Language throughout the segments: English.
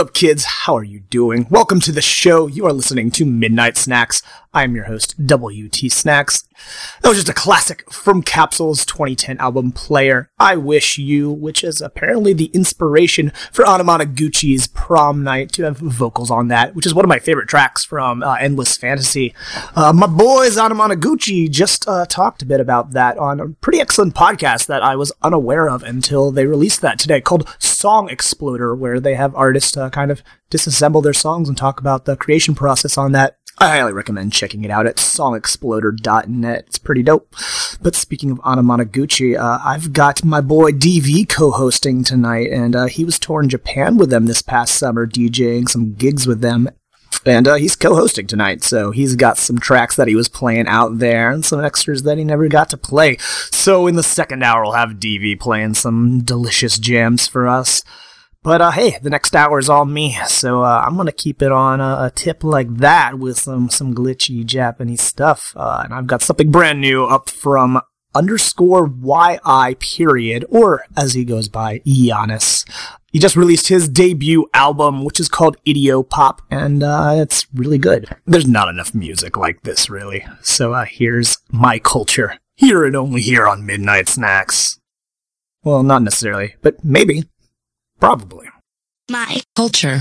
What's up, kids? How are you doing? Welcome to the show. You are listening to Midnight Snacks. I am your host, WT Snacks. That was just a classic from Capsule's 2010 album Player, I Wish You, which is apparently the inspiration for Anamanaguchi's Prom Night to have vocals on that, which is one of my favorite tracks from uh, Endless Fantasy. Uh, my boys Anamanaguchi just uh, talked a bit about that on a pretty excellent podcast that I was unaware of until they released that today called Song Exploder, where they have artists uh, kind of disassemble their songs and talk about the creation process on that. I highly recommend checking it out at songexploder.net. It's pretty dope. But speaking of Anamanaguchi, uh, I've got my boy DV co-hosting tonight, and uh, he was touring Japan with them this past summer, DJing some gigs with them. And uh, he's co-hosting tonight, so he's got some tracks that he was playing out there and some extras that he never got to play. So in the second hour, we'll have DV playing some delicious jams for us. But uh, hey, the next hour is all me, so uh, I'm gonna keep it on a, a tip like that with some some glitchy Japanese stuff. Uh, and I've got something brand new up from underscore yi period, or as he goes by, Giannis. He just released his debut album, which is called Idiopop, and uh, it's really good. There's not enough music like this, really. So uh, here's my culture, here and only here on Midnight Snacks. Well, not necessarily, but maybe. Probably. My culture.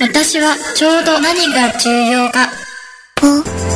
私はちょうど何が重要か。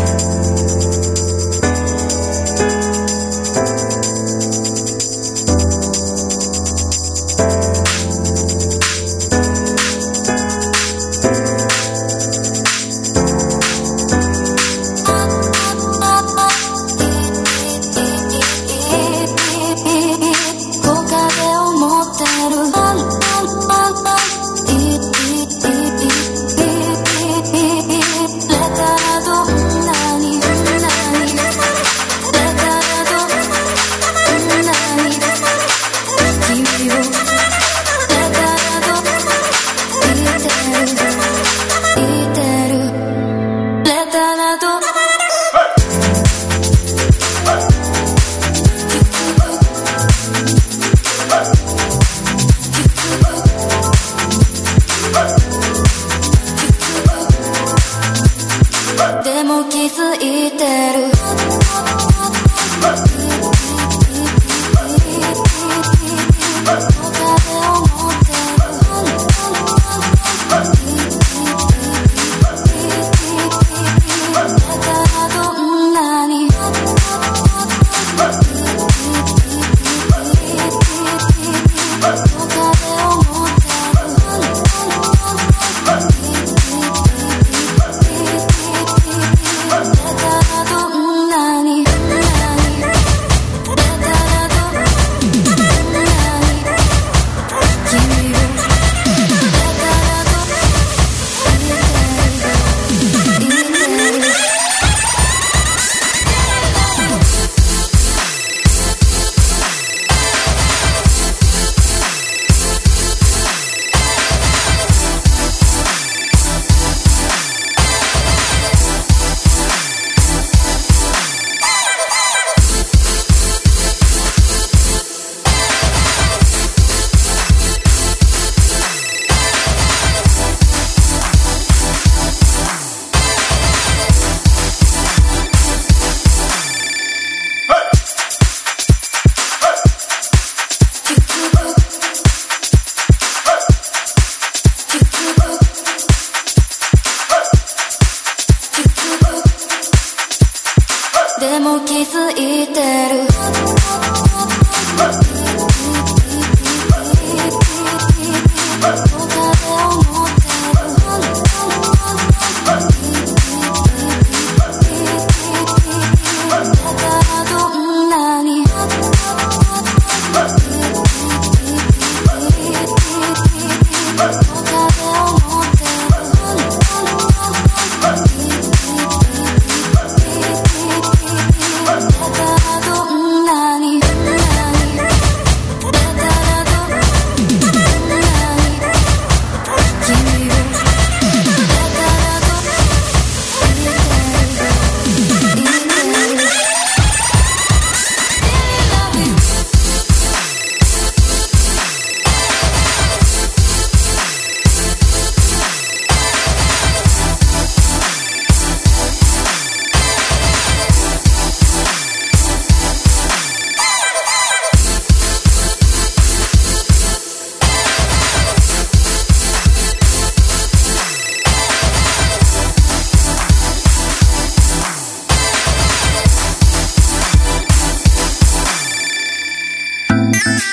も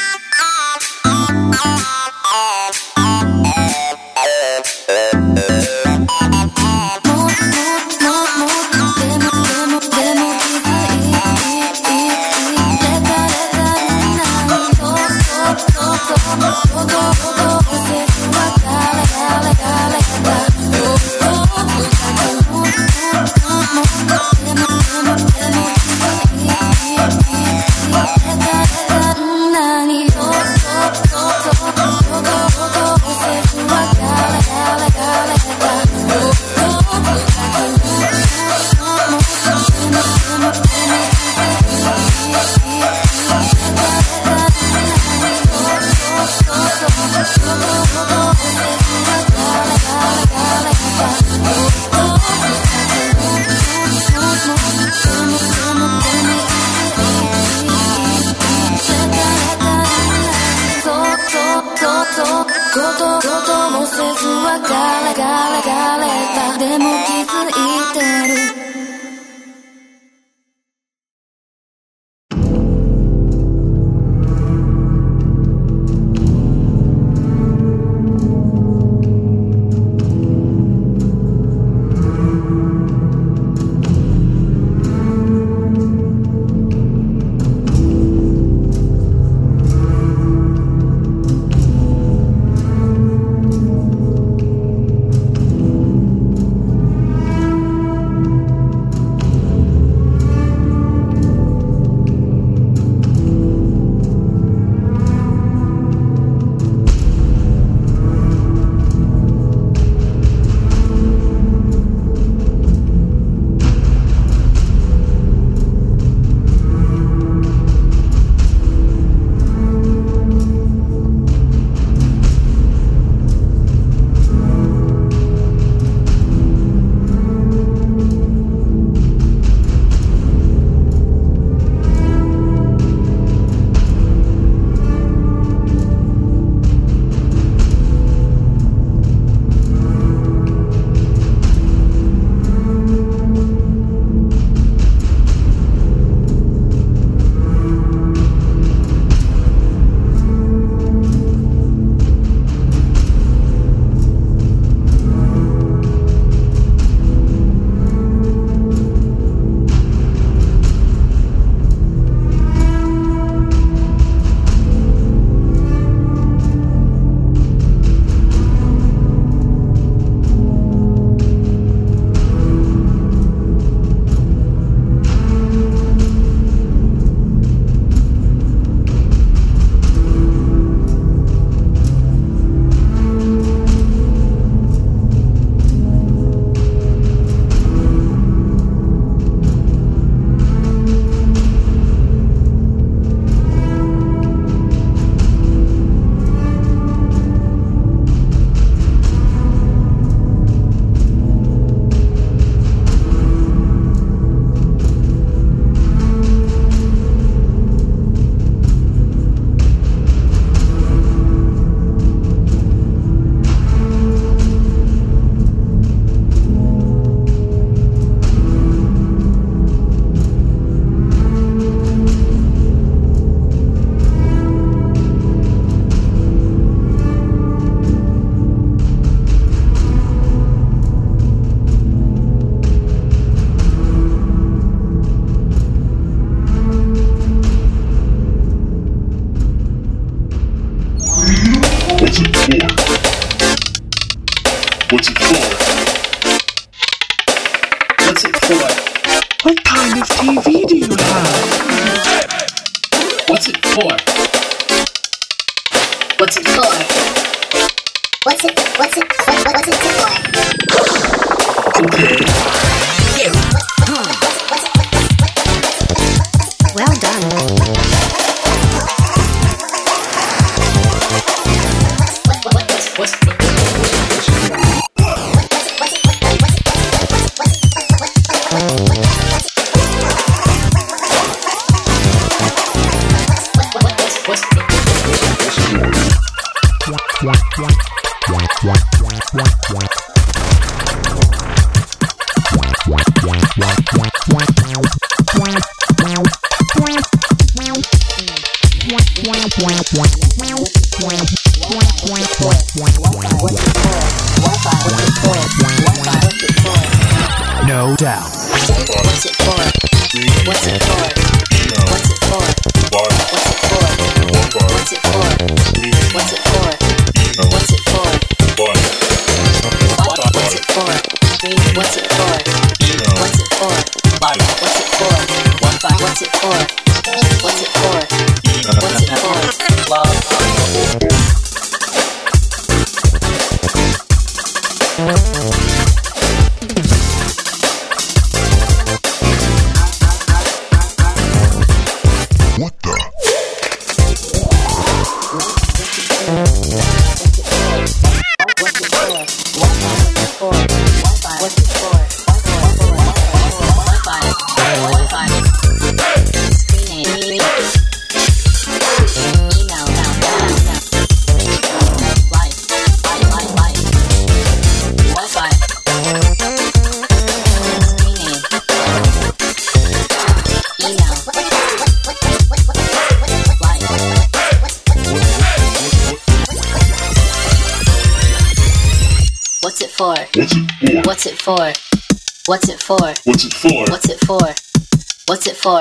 for?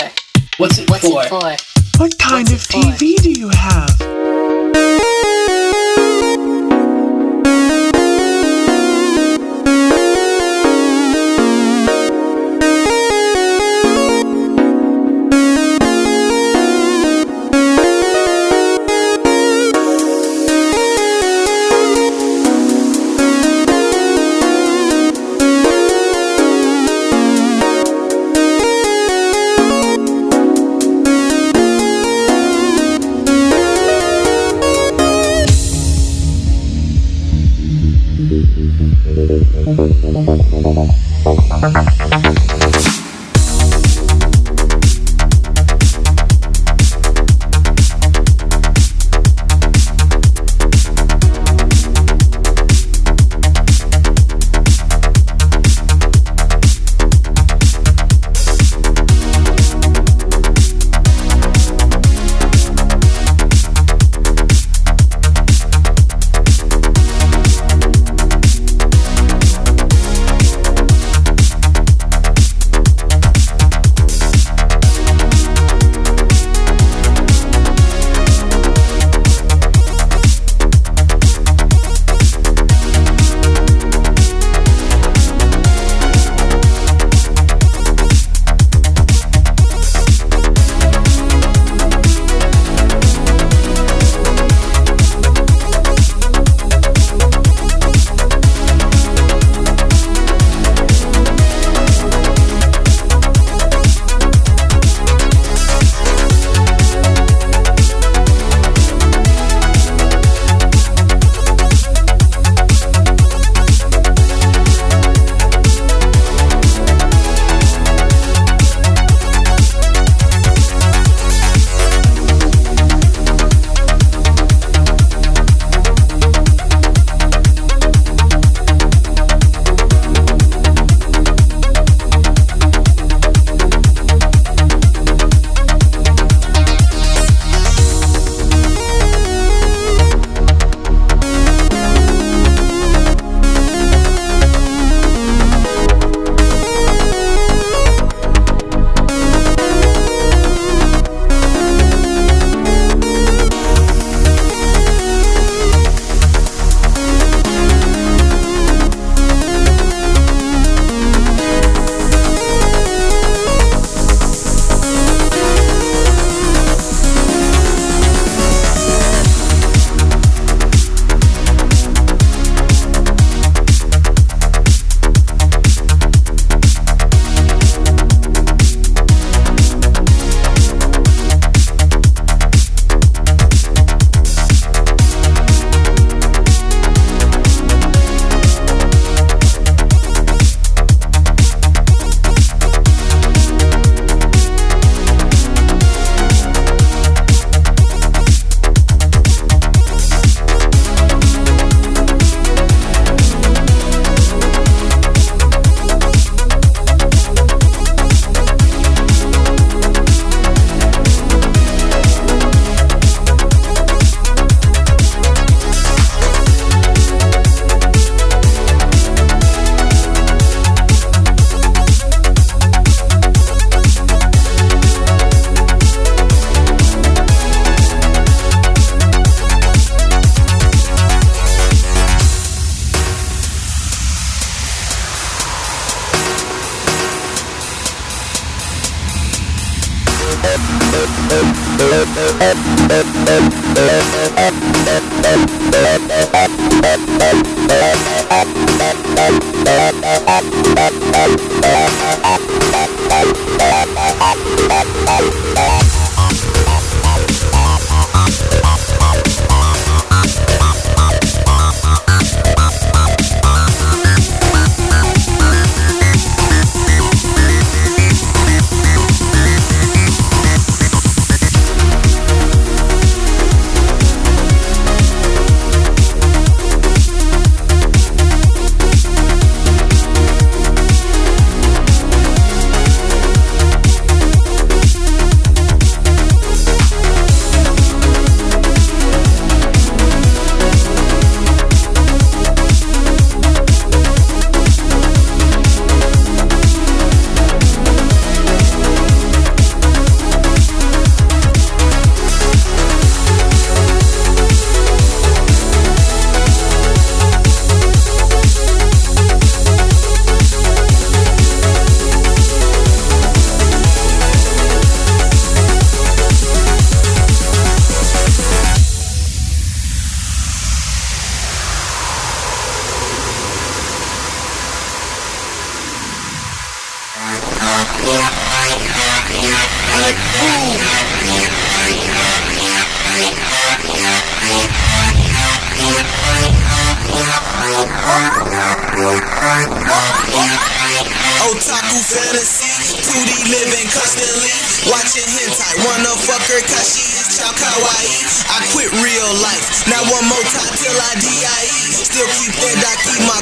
What's it? What's for? it for?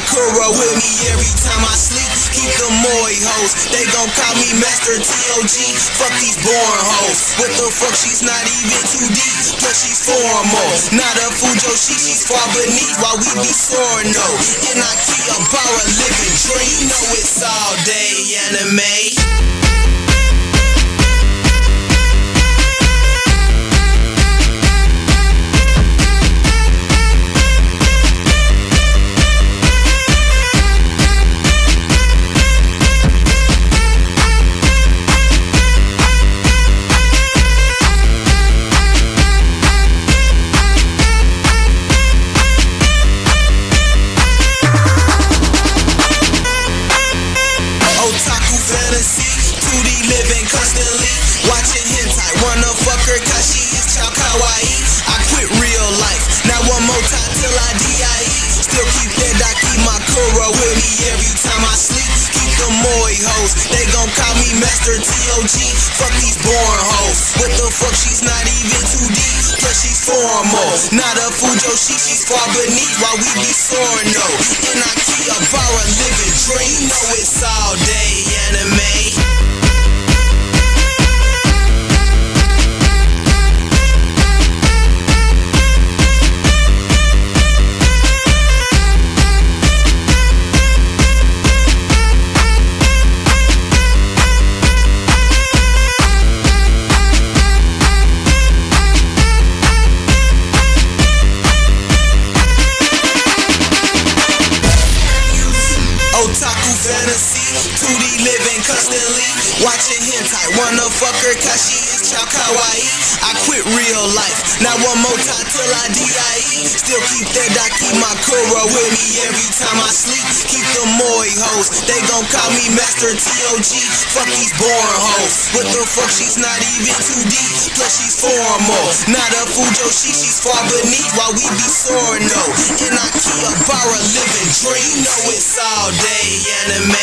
Daki with me every time I sleep. Keep the moi hoes, they gon' call me Master TOG. Fuck these born hoes. What the fuck, she's not even too deep. Plus she's formal, not a Fujoshi, she's far beneath while we be soaring no. In Ikea, power living dream, you know it's all day anime. Me TOG. Fuck these born hoes. What the fuck, she's not even too deep. Plus she's formal, not a Fujoshi, she's far beneath while we be soaring no. In Ikea, power living dream, know it's all day anime. Her cause she is chow kawaii. I quit real life, now one more time till I DIE. Still keep that I keep my Makura with me every time I sleep. Keep the moi hoes, they gon' call me Master TOG. Fuck these born hoes. What the fuck, she's not even too deep. Plus she's formal, not a Fujoshi, she's far beneath while we be soaring no. In Ikea, power living dream, know it's all day anime.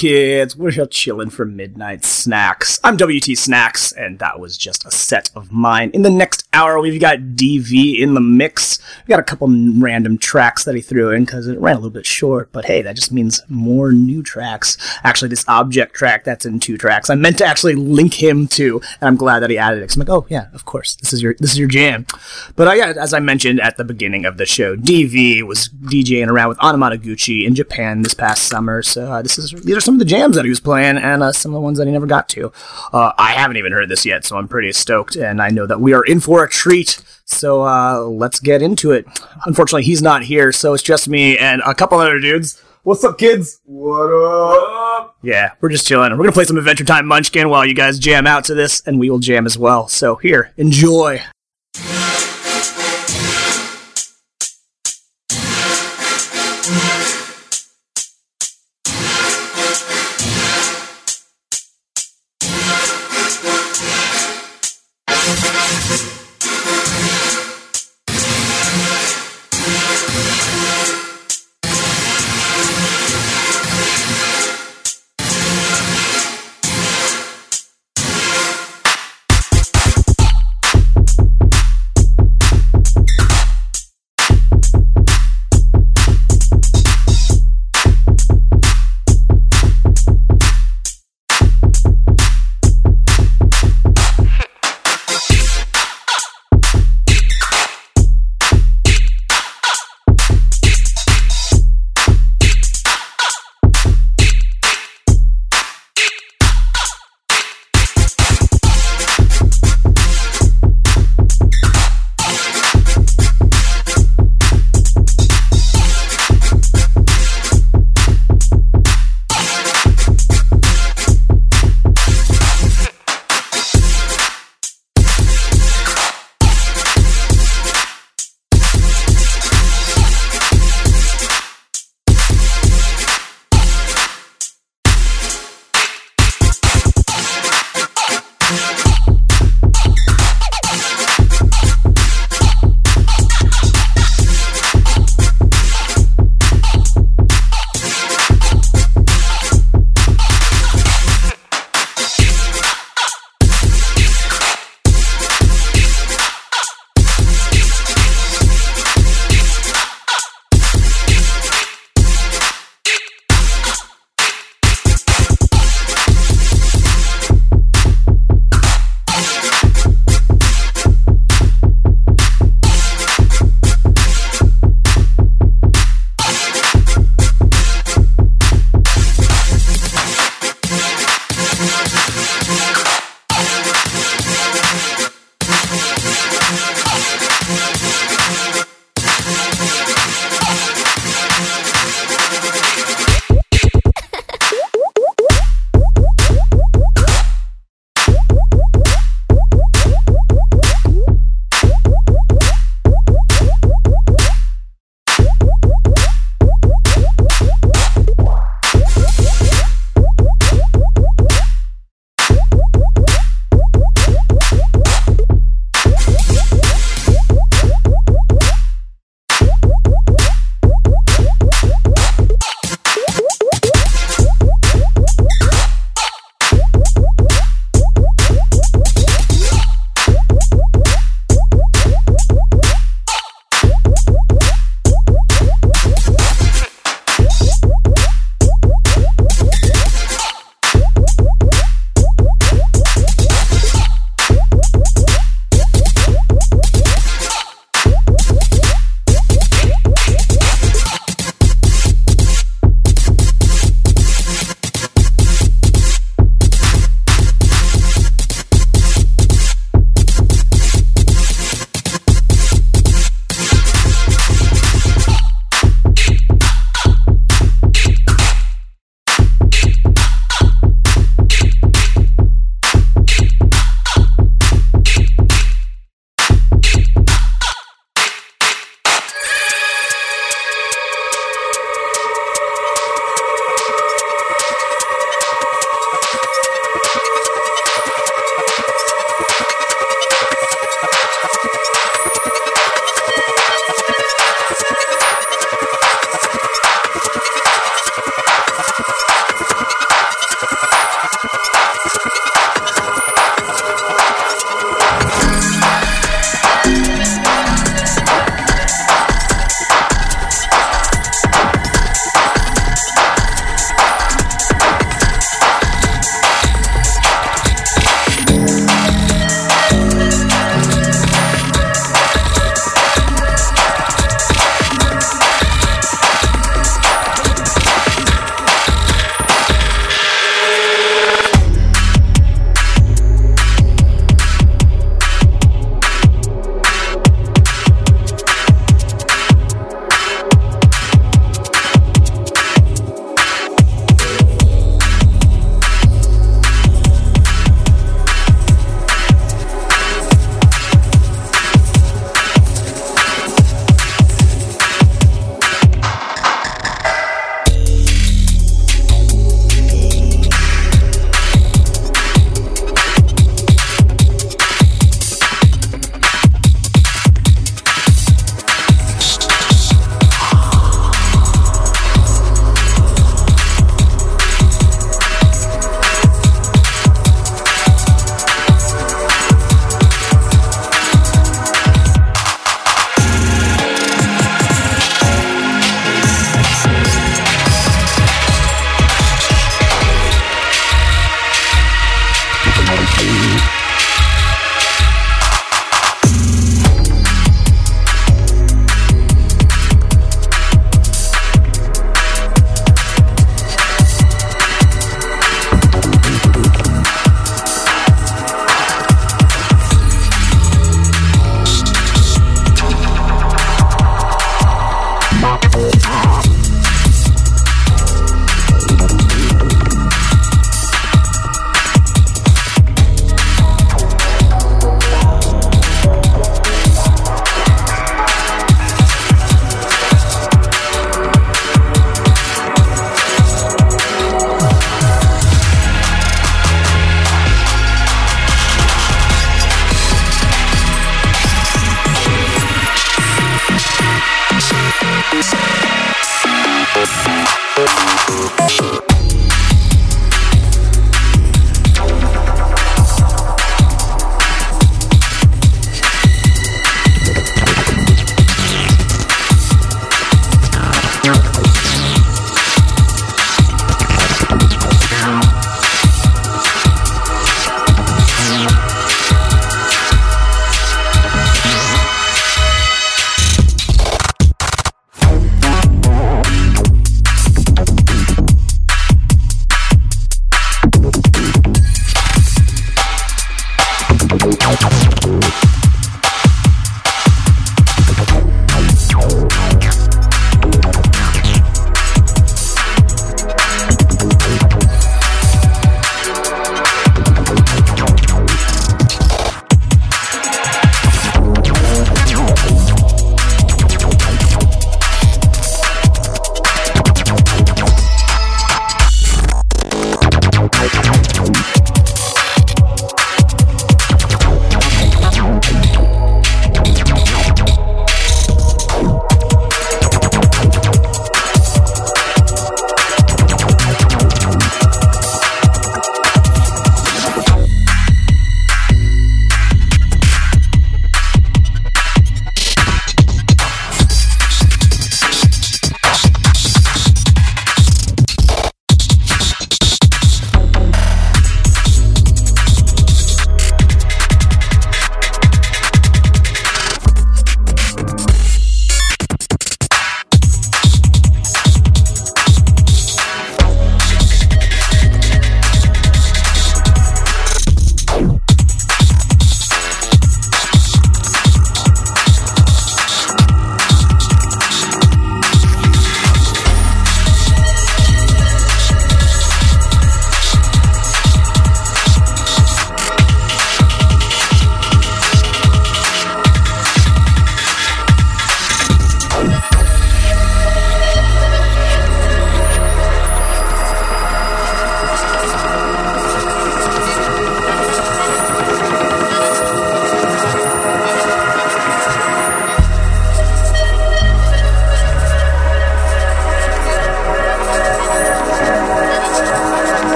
Kids? We're here chilling for Midnight Snacks. I'm WT Snacks, and that was just a set of mine. In the next hour, we've got DV in the mix. We got a couple random tracks that he threw in because it ran a little bit short, but hey, that just means more new tracks. Actually, this Objekt track that's in two tracks, I meant to actually link him to, and I'm glad that he added it. I'm like, oh yeah, of course, this is your this is your jam. But uh, yeah, as I mentioned at the beginning of the show, DV was DJing around with Anamanaguchi in Japan this past summer. So uh, this is these are some of the jams that he was playing, and uh, some of the ones that he never got to. Uh, I haven't even heard this yet, so I'm pretty stoked, and I know that we are in for a treat. So uh, let's get into it. Unfortunately, he's not here, so it's just me and a couple other dudes. What's up, kids? What up? Yeah, we're just chilling. We're gonna play some Adventure Time Munchkin while you guys jam out to this, and we will jam as well. So here, enjoy.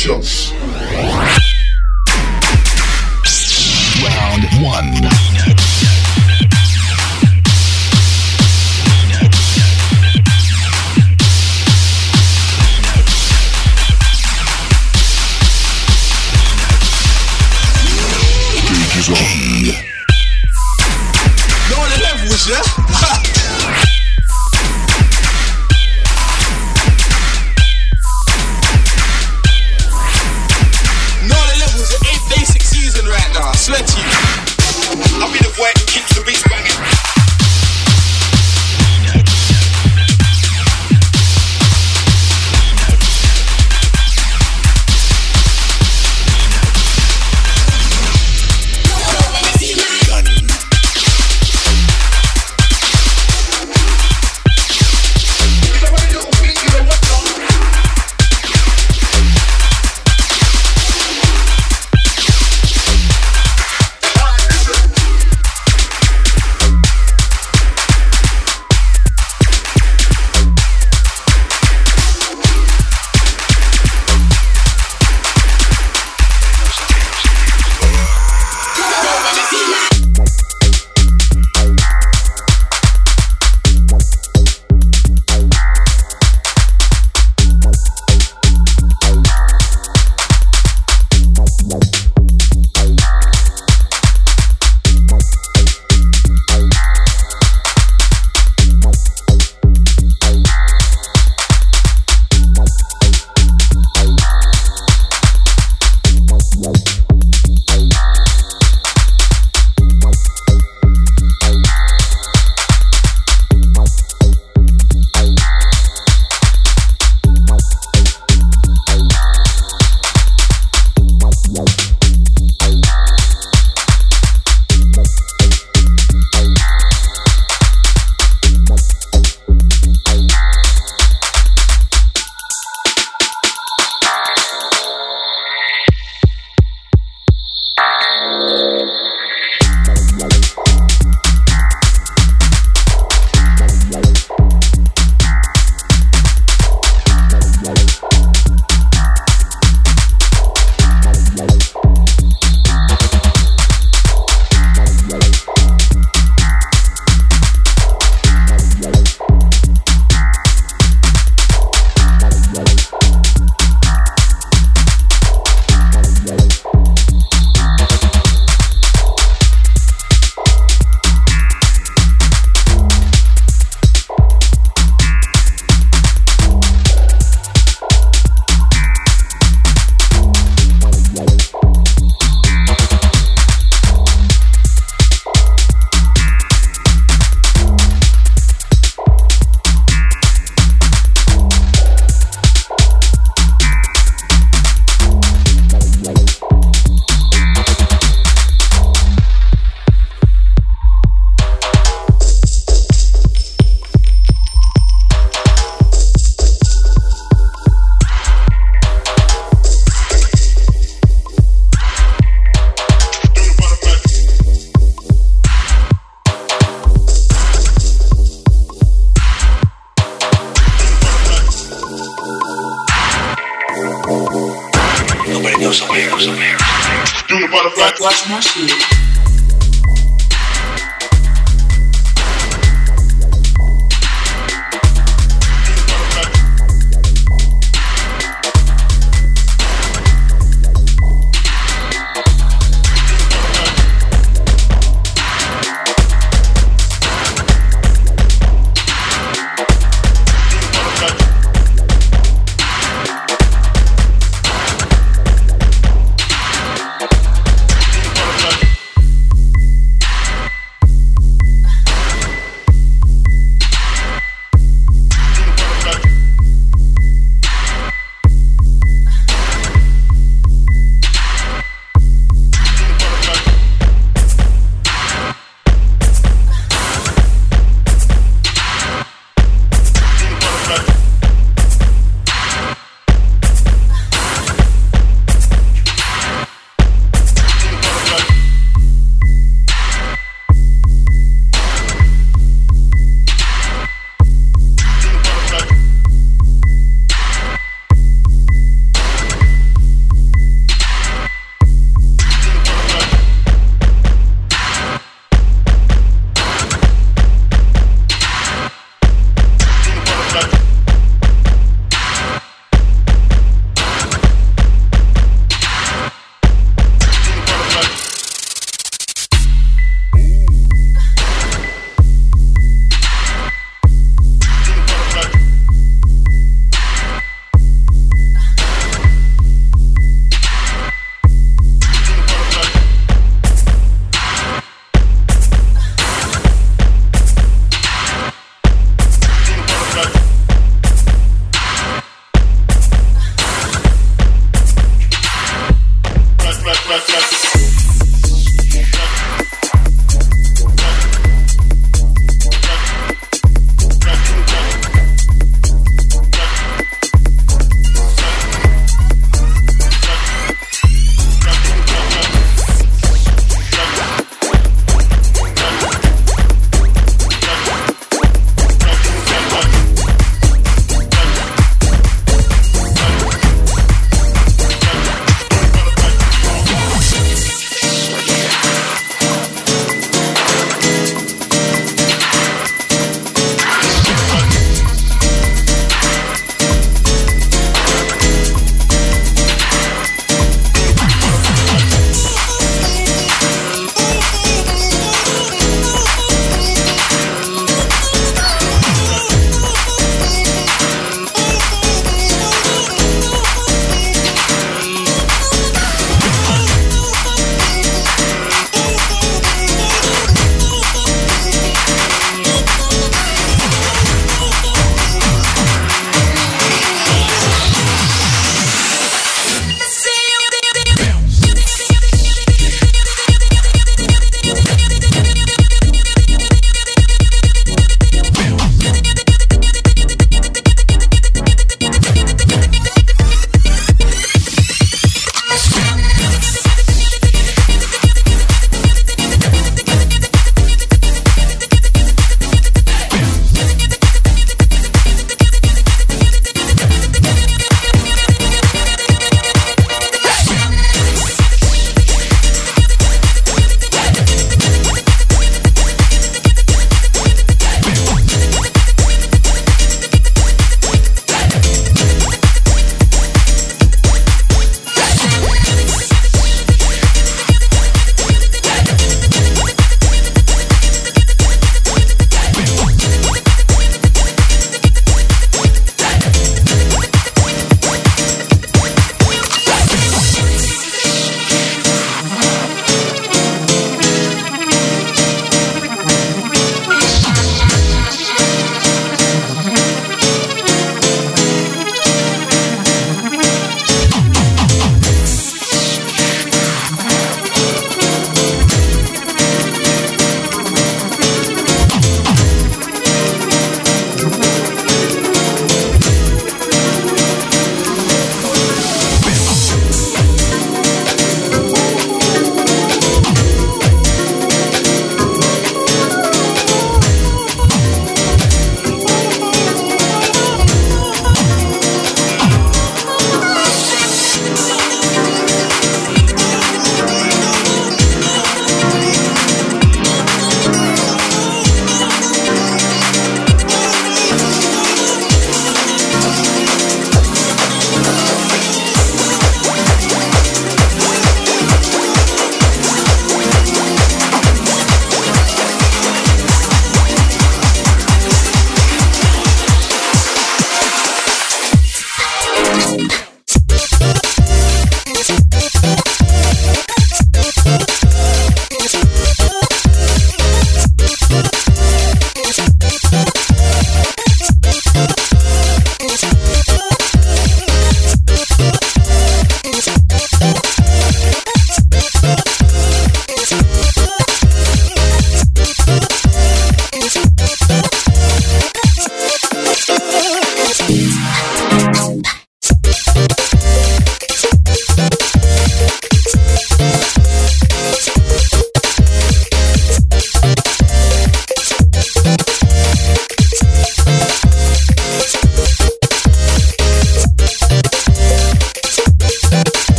Sessions. Nobody knows I'm here. Do the butterfly clutch my shit.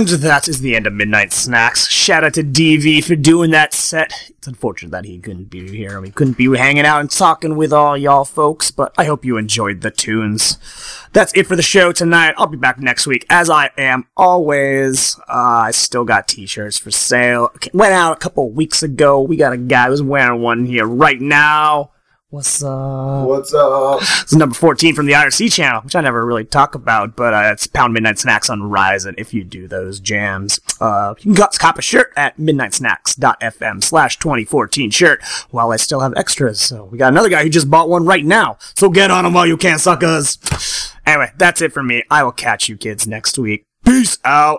And that is the end of Midnight Snacks. Shout out to DV for doing that set. It's unfortunate that he couldn't be here. Mean, couldn't be hanging out and talking with all y'all folks, but I hope you enjoyed the tunes. That's it for the show tonight. I'll be back next week, as I am always. Uh, I still got t-shirts for sale. Went out a couple weeks ago. We got a guy who's wearing one here right now. What's up? What's up? This is number 14 from the IRC channel, which I never really talk about, but uh, it's Pound Midnight Snacks on Rizon if you do those jams. Uh, you can cop a shirt at midnightsnacks.fm slash 2014 shirt while I still have extras. So we got another guy who just bought one right now. So get on them while you can, suckers. Anyway, that's it for me. I will catch you kids next week. Peace out.